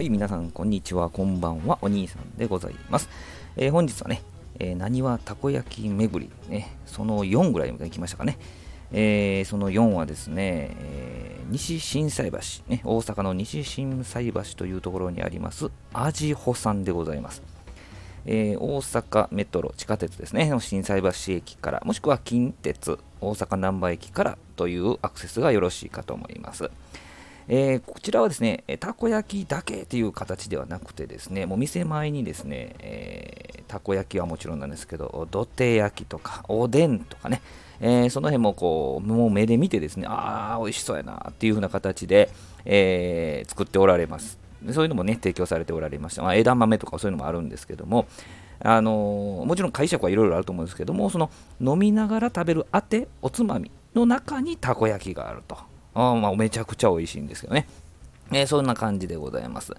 はい、皆さん、こんにちは、こんばんは、お兄さんでございます。えー、本日はね、えー、何はたこ焼き巡り、ね、その4ぐらいまで来ましたかね。えー、その4はですね、えー、西心斎橋、ね、大阪の西心斎橋というところにあります、味穂さんでございます。えー、大阪メトロ地下鉄ですね、心斎橋駅から、もしくは近鉄大阪難波駅からというアクセスがよろしいかと思います。えー、こちらはですね、たこ焼きだけという形ではなくてですね、もう店前にですね、えー、たこ焼きはもちろんなんですけど、土手焼きとか、おでんとかね、えー、その辺もこう、もう目で見てですね、ああ、美味しそうやなっていう風な形で、え、作っておられます。そういうのもね、提供されておられました。まあ、枝豆とかそういうのもあるんですけども、あのー、もちろん解釈はいろいろあると思うんですけども、その飲みながら食べるあて、おつまみの中にたこ焼きがあると。あまあ、めちゃくちゃ美味しいんですけどね。えー、そんな感じでございます。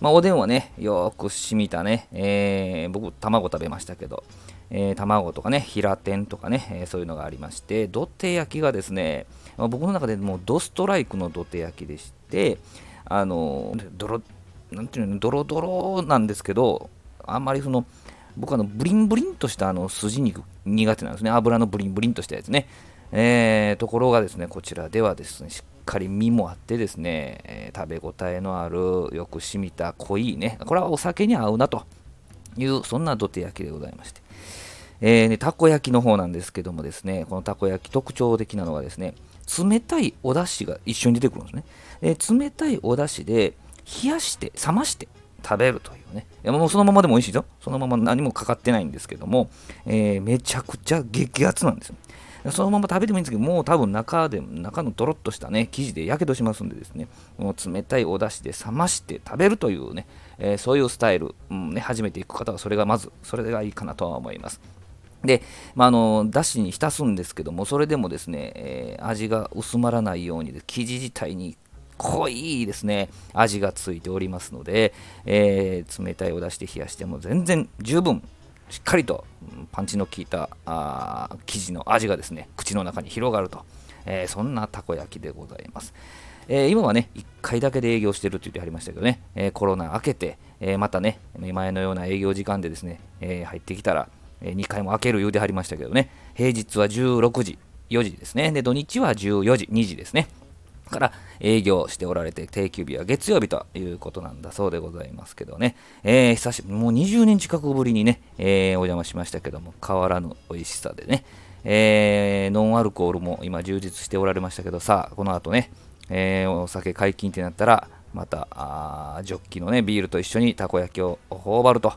まあ、おでんはね、よく染みたね、えー、僕、卵食べましたけど、えー、卵とかね、平天とかね、えー、そういうのがありまして、土手焼きがですね、まあ、僕の中でもうドストライクの土手焼きでして、あのドロ、なんていうの、ドロドロなんですけど、あんまりその、僕あの、ブリンブリンとしたあの筋肉苦手なんですね。油のブリンブリンとしたやつね。えー、ところがですね、こちらではですね、しっかり身もあってですね、えー、食べ応えのある、よく染みた濃いね、これはお酒に合うなという、そんな土手焼きでございまして。えー、ね、たこ焼きの方なんですけどもですね、このたこ焼き特徴的なのがですね、冷たいお出汁が一緒に出てくるんですね。えー、冷たいお出汁で冷やして、冷まして食べるというね。いやもうそのままでも美味しいぞ。そのまま何もかかってないんですけども、えー、めちゃくちゃ激アツなんですよ。そのまま食べてもいいんですけど、もう多分中で、中のドロッとしたね、生地でやけどしますんでですね、もう冷たいお出汁で冷まして食べるというね、えー、そういうスタイル、うんね、初めて行く方はそれがまず、それがいいかなとは思います。で、まあ、あの、だしに浸すんですけども、それでもですね、えー、味が薄まらないように、生地自体に濃いですね、味がついておりますので、えー、冷たいお出汁で冷やしても全然十分しっかりとパンチの効いたあ生地の味がですね口の中に広がると、えー、そんなたこ焼きでございます。えー、今はね、1回だけで営業してるって言ってはりましたけどね、えー、コロナ明けて、えまたね、前のような営業時間でですね、え入ってきたら、え2回も開ける言うてはりましたけどね、平日は16時、4時ですね、で土日は14時、2時ですね。から営業しておられて、定休日は月曜日ということなんだそうでございますけどね、えー、久しぶり、もう20年近くぶりにね、えー、お邪魔しましたけども、変わらぬ美味しさでね、えー、ノンアルコールも今充実しておられましたけど、さあ、この後ね、えー、お酒解禁ってなったら、またジョッキのねビールと一緒にたこ焼きを頬張ると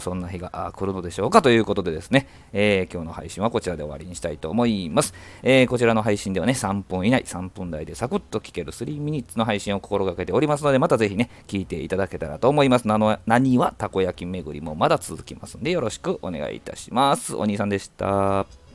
そんな日が来るのでしょうかということでですね、えー、今日の配信はこちらで終わりにしたいと思います、えー、こちらの配信ではね3分以内3分台でサクッと聞ける3ミニッツの配信を心がけておりますのでまたぜひね聞いていただけたらと思います。なの何はたこ焼き巡りもまだ続きますんでよろしくお願いいたします。お兄さんでした。